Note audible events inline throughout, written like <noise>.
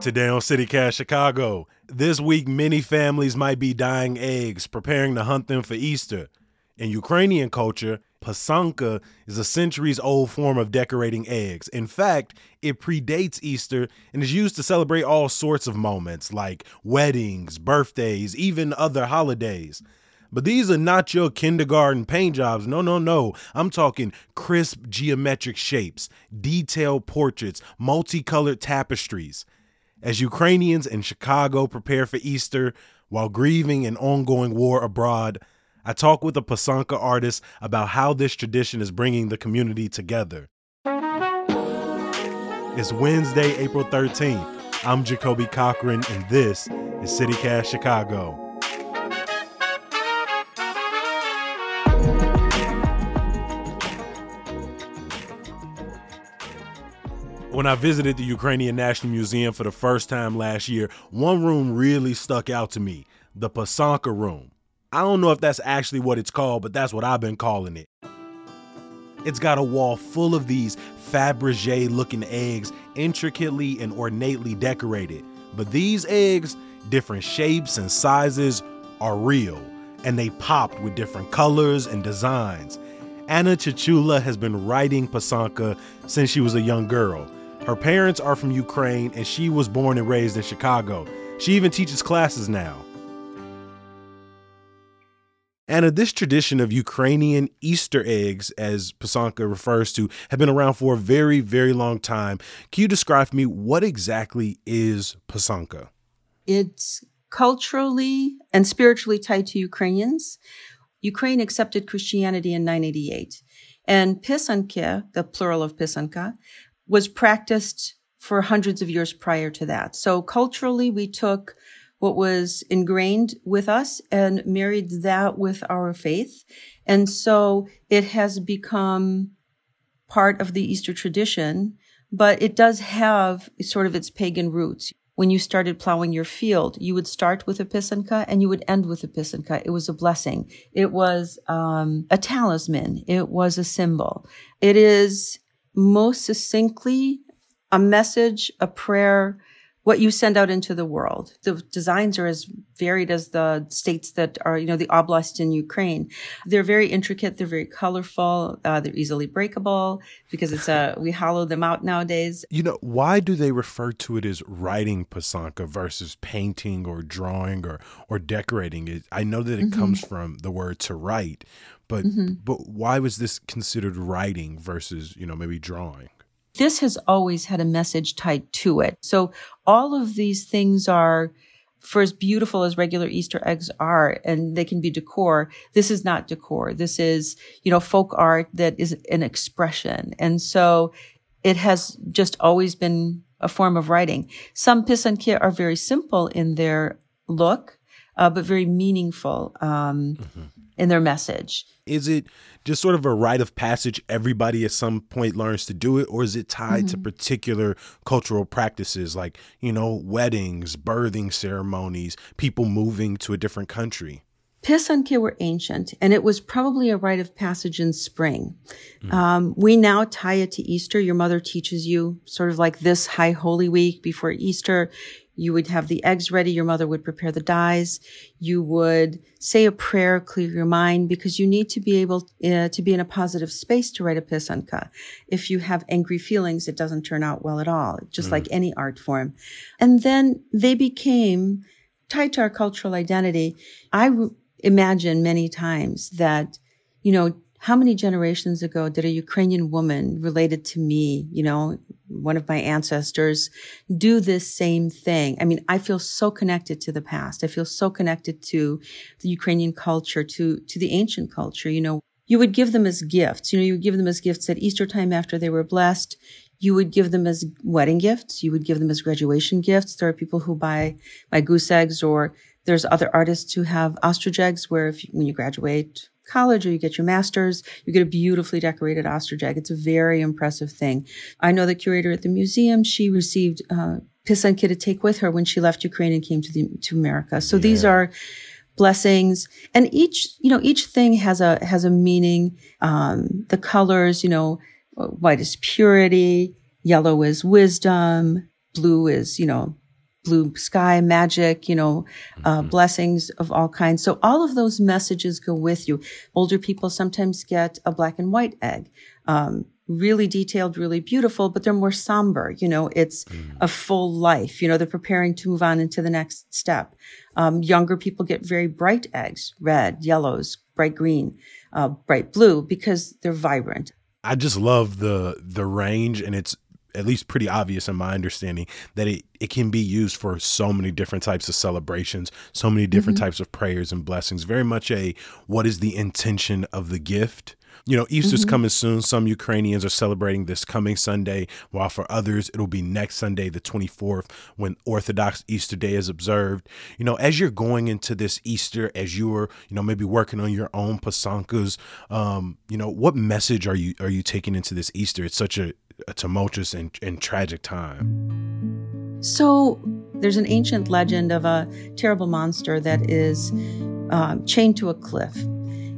Today on CityCast Chicago, this week many families might be dyeing eggs, preparing to hunt them for Easter. In Ukrainian culture, pasanka is a centuries old form of decorating eggs. In fact, it predates Easter and is used to celebrate all sorts of moments like weddings, birthdays, even other holidays. But these are not your kindergarten paint jobs. No, no, no. I'm talking crisp geometric shapes, detailed portraits, multicolored tapestries. As Ukrainians in Chicago prepare for Easter while grieving an ongoing war abroad, I talk with a Pasanka artist about how this tradition is bringing the community together. It's Wednesday, April 13th. I'm Jacoby Cochran, and this is CityCast Chicago. When I visited the Ukrainian National Museum for the first time last year, one room really stuck out to me the Pasanka Room. I don't know if that's actually what it's called, but that's what I've been calling it. It's got a wall full of these Fabergé looking eggs, intricately and ornately decorated. But these eggs, different shapes and sizes, are real, and they popped with different colors and designs. Anna Chichula has been writing Pasanka since she was a young girl. Her parents are from Ukraine and she was born and raised in Chicago. She even teaches classes now. Anna, this tradition of Ukrainian Easter eggs, as Pasanka refers to, have been around for a very, very long time. Can you describe for me what exactly is Pasanka? It's culturally and spiritually tied to Ukrainians. Ukraine accepted Christianity in 988. And Pisanke, the plural of Pisanka, was practiced for hundreds of years prior to that. So culturally, we took what was ingrained with us and married that with our faith. And so it has become part of the Easter tradition, but it does have sort of its pagan roots. When you started plowing your field, you would start with a pisanka and you would end with a pisanka. It was a blessing. It was um, a talisman. It was a symbol. It is most succinctly a message, a prayer, what you send out into the world. The designs are as varied as the states that are, you know, the oblast in Ukraine. They're very intricate. They're very colorful. Uh, they're easily breakable because it's a, we hollow them out nowadays. You know, why do they refer to it as writing pasanka versus painting or drawing or, or decorating it? I know that it mm-hmm. comes from the word to write, but mm-hmm. but why was this considered writing versus you know maybe drawing? This has always had a message tied to it. So all of these things are for as beautiful as regular Easter eggs are, and they can be decor, this is not decor. This is, you know, folk art that is an expression. And so it has just always been a form of writing. Some pisanki are very simple in their look, uh, but very meaningful um, mm-hmm. In their message. Is it just sort of a rite of passage? Everybody at some point learns to do it, or is it tied mm-hmm. to particular cultural practices like, you know, weddings, birthing ceremonies, people moving to a different country? Pisanke were ancient, and it was probably a rite of passage in spring. Mm. Um, we now tie it to Easter. Your mother teaches you sort of like this high holy week before Easter. You would have the eggs ready. Your mother would prepare the dyes. You would say a prayer, clear your mind, because you need to be able uh, to be in a positive space to write a pisanka. If you have angry feelings, it doesn't turn out well at all, just mm. like any art form. And then they became tied to our cultural identity. I imagine many times that, you know, how many generations ago did a Ukrainian woman related to me, you know, one of my ancestors, do this same thing? I mean, I feel so connected to the past. I feel so connected to the Ukrainian culture, to, to the ancient culture. You know, you would give them as gifts. You know, you would give them as gifts at Easter time after they were blessed. You would give them as wedding gifts. You would give them as graduation gifts. There are people who buy, buy goose eggs or there's other artists who have ostrich eggs where if you, when you graduate college or you get your master's, you get a beautifully decorated ostrich egg. It's a very impressive thing. I know the curator at the museum, she received uh, pisanki to take with her when she left Ukraine and came to the to America. So yeah. these are blessings and each you know each thing has a has a meaning um the colors you know white is purity yellow is wisdom blue is you know blue sky, magic, you know, uh, mm-hmm. blessings of all kinds. So all of those messages go with you. Older people sometimes get a black and white egg. Um, really detailed, really beautiful, but they're more somber. You know, it's mm. a full life. You know, they're preparing to move on into the next step. Um, younger people get very bright eggs, red, yellows, bright green, uh, bright blue, because they're vibrant. I just love the the range, and it's at least pretty obvious in my understanding that it, it can be used for so many different types of celebrations, so many different mm-hmm. types of prayers and blessings. Very much a what is the intention of the gift you know, Easter's mm-hmm. coming soon. Some Ukrainians are celebrating this coming Sunday, while for others, it'll be next Sunday, the 24th, when Orthodox Easter Day is observed. You know, as you're going into this Easter, as you're, you know, maybe working on your own pasankas, um, you know, what message are you are you taking into this Easter? It's such a, a tumultuous and, and tragic time. So there's an ancient legend of a terrible monster that is uh, chained to a cliff.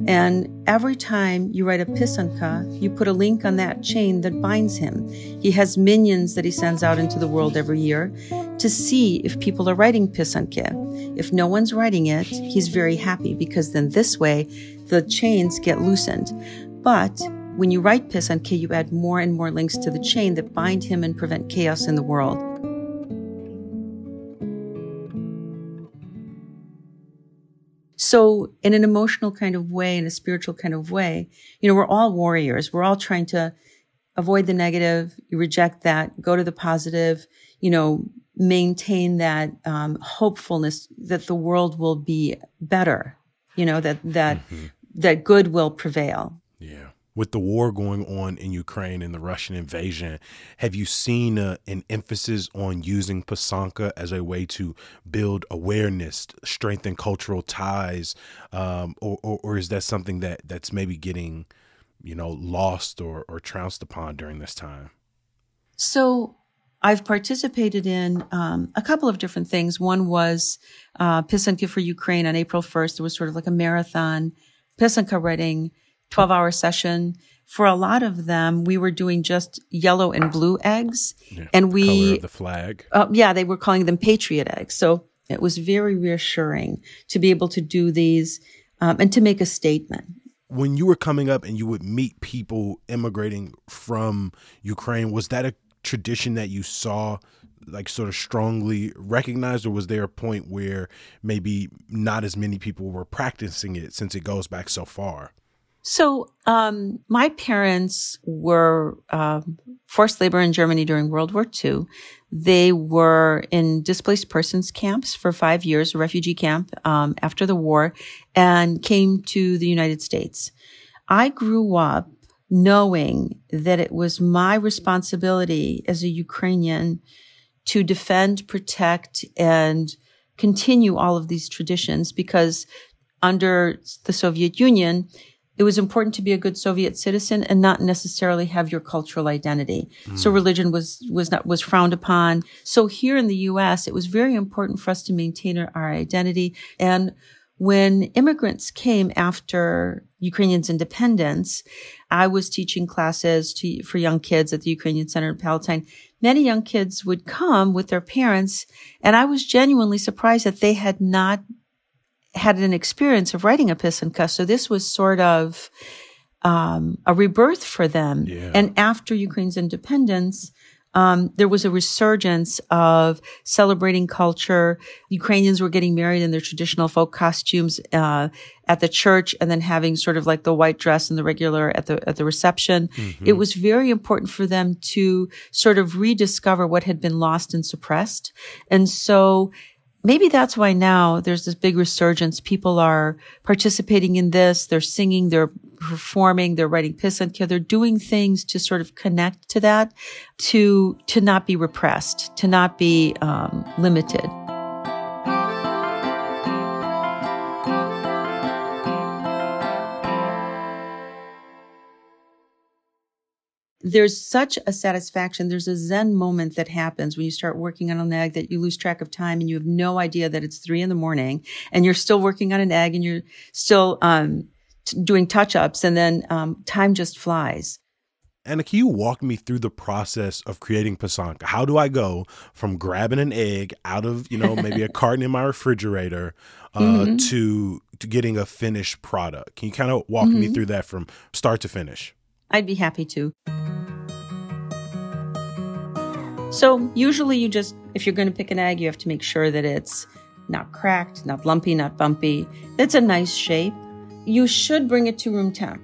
And every time you write a pisanka, you put a link on that chain that binds him. He has minions that he sends out into the world every year to see if people are writing pisanke. If no one's writing it, he's very happy because then this way the chains get loosened. But when you write pisanke, you add more and more links to the chain that bind him and prevent chaos in the world. So, in an emotional kind of way, in a spiritual kind of way, you know, we're all warriors. We're all trying to avoid the negative, you reject that, go to the positive, you know, maintain that um, hopefulness that the world will be better, you know, that that mm-hmm. that good will prevail. Yeah with the war going on in Ukraine and the Russian invasion, have you seen a, an emphasis on using Pasanka as a way to build awareness, strengthen cultural ties, um, or, or, or is that something that that's maybe getting, you know, lost or or trounced upon during this time? So I've participated in um, a couple of different things. One was uh, Pisanka for Ukraine on April 1st. It was sort of like a marathon Pisanka writing 12 hour session. For a lot of them, we were doing just yellow and blue eggs. Yeah, and we, the flag. Uh, yeah, they were calling them patriot eggs. So it was very reassuring to be able to do these um, and to make a statement. When you were coming up and you would meet people immigrating from Ukraine, was that a tradition that you saw like sort of strongly recognized or was there a point where maybe not as many people were practicing it since it goes back so far so, um, my parents were um, forced labor in Germany during World War II. They were in displaced persons camps for five years, a refugee camp um, after the war, and came to the United States. I grew up knowing that it was my responsibility as a Ukrainian to defend, protect, and continue all of these traditions because under the Soviet Union, it was important to be a good Soviet citizen and not necessarily have your cultural identity. Mm. So religion was, was not, was frowned upon. So here in the U.S., it was very important for us to maintain our identity. And when immigrants came after Ukrainians' independence, I was teaching classes to, for young kids at the Ukrainian Center in Palatine. Many young kids would come with their parents, and I was genuinely surprised that they had not had an experience of writing a pisanka. So this was sort of um, a rebirth for them. Yeah. And after Ukraine's independence, um, there was a resurgence of celebrating culture. Ukrainians were getting married in their traditional folk costumes uh, at the church, and then having sort of like the white dress and the regular at the at the reception. Mm-hmm. It was very important for them to sort of rediscover what had been lost and suppressed, and so maybe that's why now there's this big resurgence. People are participating in this. They're singing, they're performing, they're writing pisanka. They're doing things to sort of connect to that, to, to not be repressed, to not be um, limited. There's such a satisfaction. There's a Zen moment that happens when you start working on an egg that you lose track of time and you have no idea that it's three in the morning and you're still working on an egg and you're still, um, t- doing touch ups and then, um, time just flies. Anna, can you walk me through the process of creating pasanka? How do I go from grabbing an egg out of, you know, maybe a <laughs> carton in my refrigerator uh, mm-hmm. to to getting a finished product? Can you kind of walk mm-hmm. me through that from start to finish? I'd be happy to. So, usually you just if you're going to pick an egg, you have to make sure that it's not cracked, not lumpy, not bumpy. That's a nice shape. You should bring it to room temp.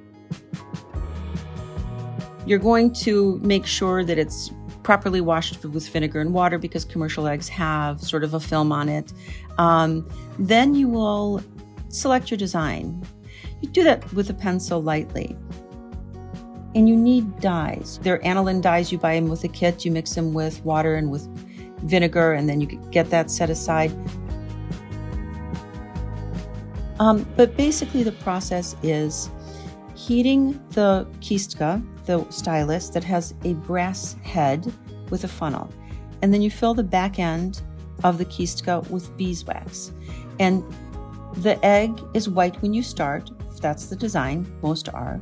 You're going to make sure that it's properly washed with vinegar and water because commercial eggs have sort of a film on it. Um, then you will select your design. You do that with a pencil lightly. And you need dyes. They're aniline dyes. You buy them with a kit. You mix them with water and with vinegar, and then you get that set aside. Um, but basically, the process is heating the kistka, the stylus, that has a brass head with a funnel. And then you fill the back end of the kistka with beeswax. And the egg is white when you start. That's the design, most are.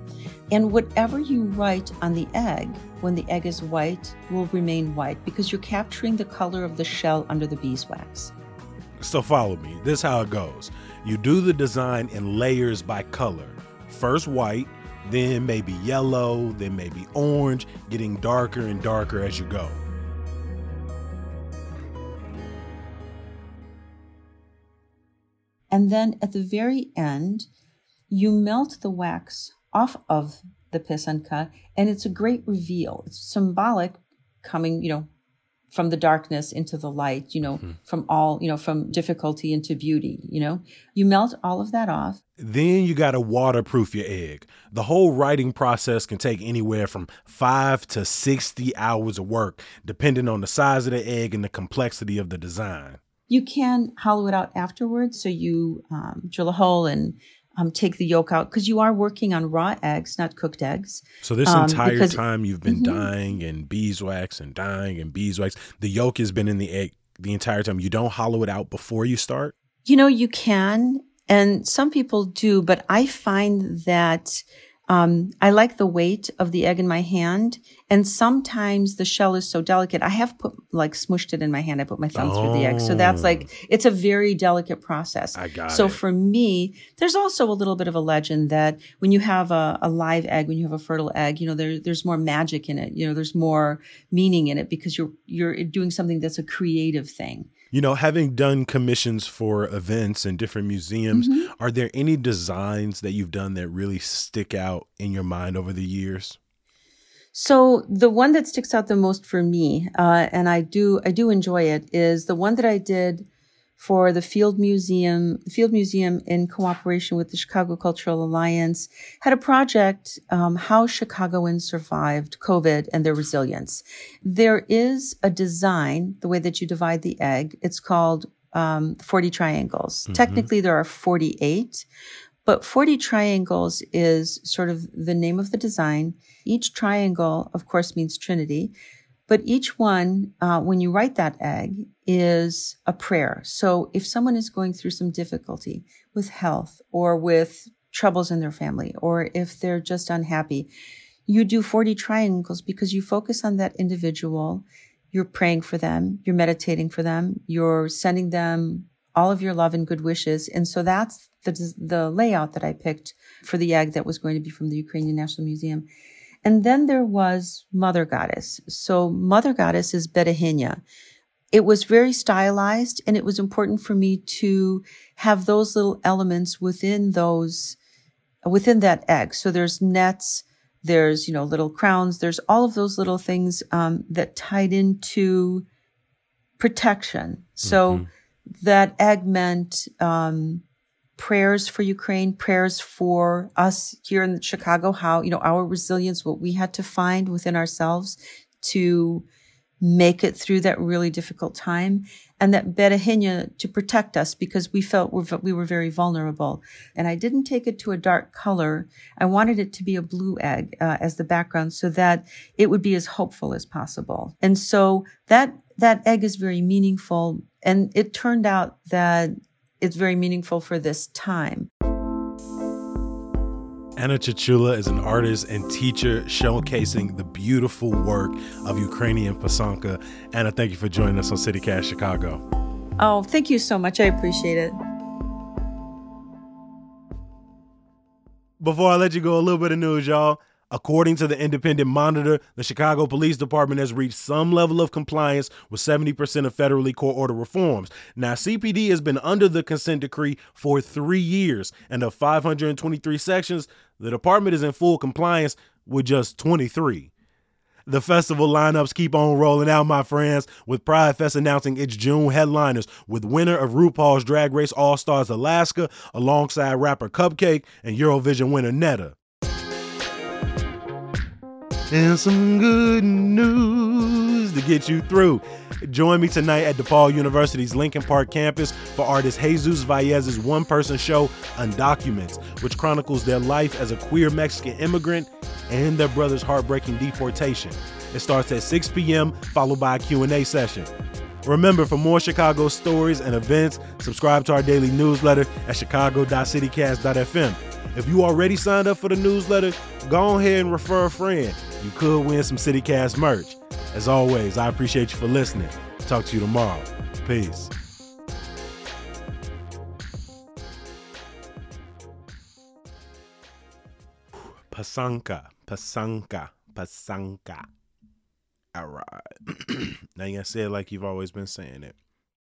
And whatever you write on the egg when the egg is white will remain white because you're capturing the color of the shell under the beeswax. So follow me. This is how it goes. You do the design in layers by color. First white, then maybe yellow, then maybe orange, getting darker and darker as you go. And then at the very end, you melt the wax off of the pisanka, and it's a great reveal. It's symbolic coming, you know, from the darkness into the light, you know, mm-hmm. from all, you know, from difficulty into beauty, you know. You melt all of that off. Then you got to waterproof your egg. The whole writing process can take anywhere from 5 to 60 hours of work depending on the size of the egg and the complexity of the design. You can hollow it out afterwards so you um, drill a hole and um, take the yolk out because you are working on raw eggs, not cooked eggs. So this um, entire because, time you've been mm-hmm. dyeing and beeswax and dying and beeswax. The yolk has been in the egg the entire time. You don't hollow it out before you start. You know, you can, and some people do, but I find that um, I like the weight of the egg in my hand, and sometimes the shell is so delicate. I have put like smushed it in my hand. I put my thumb oh. through the egg, so that's like oh. it's a very delicate process. I got so it. for me, there's also a little bit of a legend that when you have a, a live egg, when you have a fertile egg, you know there, there's more magic in it. You know, there's more meaning in it because you're you're doing something that's a creative thing. You know, having done commissions for events and different museums, mm-hmm. are there any designs that you've done that really stick out in your mind over the years? So the one that sticks out the most for me, uh, and I do I do enjoy it, is the one that I did for the Field Museum. The Field Museum, in cooperation with the Chicago Cultural Alliance, had a project um, how Chicagoans survived COVID and their resilience. There is a design, the way that you divide the egg. It's called um, 40 triangles. Mm-hmm. Technically, there are 48, but 40 triangles is sort of the name of the design. Each triangle, of course, means Trinity. But each one, uh, when you write that egg, is a prayer. So if someone is going through some difficulty with health or with troubles in their family, or if they're just unhappy, you do 40 triangles because you focus on that individual. You're praying for them. You're meditating for them. You're sending them all of your love and good wishes. And so that's the, the layout that I picked for the egg that was going to be from the Ukrainian National Museum. And then there was Mother Goddess. So Mother Goddess is Berehinya. It was very stylized and it was important for me to have those little elements within those, within that egg. So there's nets, there's, you know, little crowns, there's all of those little things, um, that tied into protection. So mm-hmm. that egg meant, um, prayers for Ukraine, prayers for us here in Chicago, how, you know, our resilience, what we had to find within ourselves to make it through that really difficult time and that Berehinya to protect us because we felt we were very vulnerable. And I didn't take it to a dark color. I wanted it to be a blue egg uh, as the background so that it would be as hopeful as possible. And so that, that egg is very meaningful. And it turned out that it's very meaningful for this time. Anna Chichula is an artist and teacher showcasing the beautiful work of Ukrainian pasanka. Anna, thank you for joining us on CityCast Chicago. Oh, thank you so much. I appreciate it. Before I let you go, a little bit of news, y'all. According to the Independent Monitor, the Chicago Police Department has reached some level of compliance with 70% of federally court order reforms. Now, CPD has been under the consent decree for three years, and of 523 sections, the department is in full compliance with just 23. The festival lineups keep on rolling out, my friends, with Pride Fest announcing its June headliners with winner of RuPaul's Drag Race All Stars Alaska alongside rapper CupcakKe and Eurovision winner Netta. And some good news to get you through. Join me tonight at DePaul University's Lincoln Park campus for artist Jesus Valles' one person show, Undocuments, which chronicles their life as a queer Mexican immigrant and their brother's heartbreaking deportation. It starts at 6 p.m., followed by a Q&A session. Remember, for more Chicago stories and events, subscribe to our daily newsletter at chicago.citycast.fm. If you already signed up for the newsletter, go ahead and refer a friend. You could win some CityCast merch. As always, I appreciate you for listening. Talk to you tomorrow. Peace. Pasanka, Pasanka, Pasanka. <clears throat> Now you gotta say it like you've always been saying it.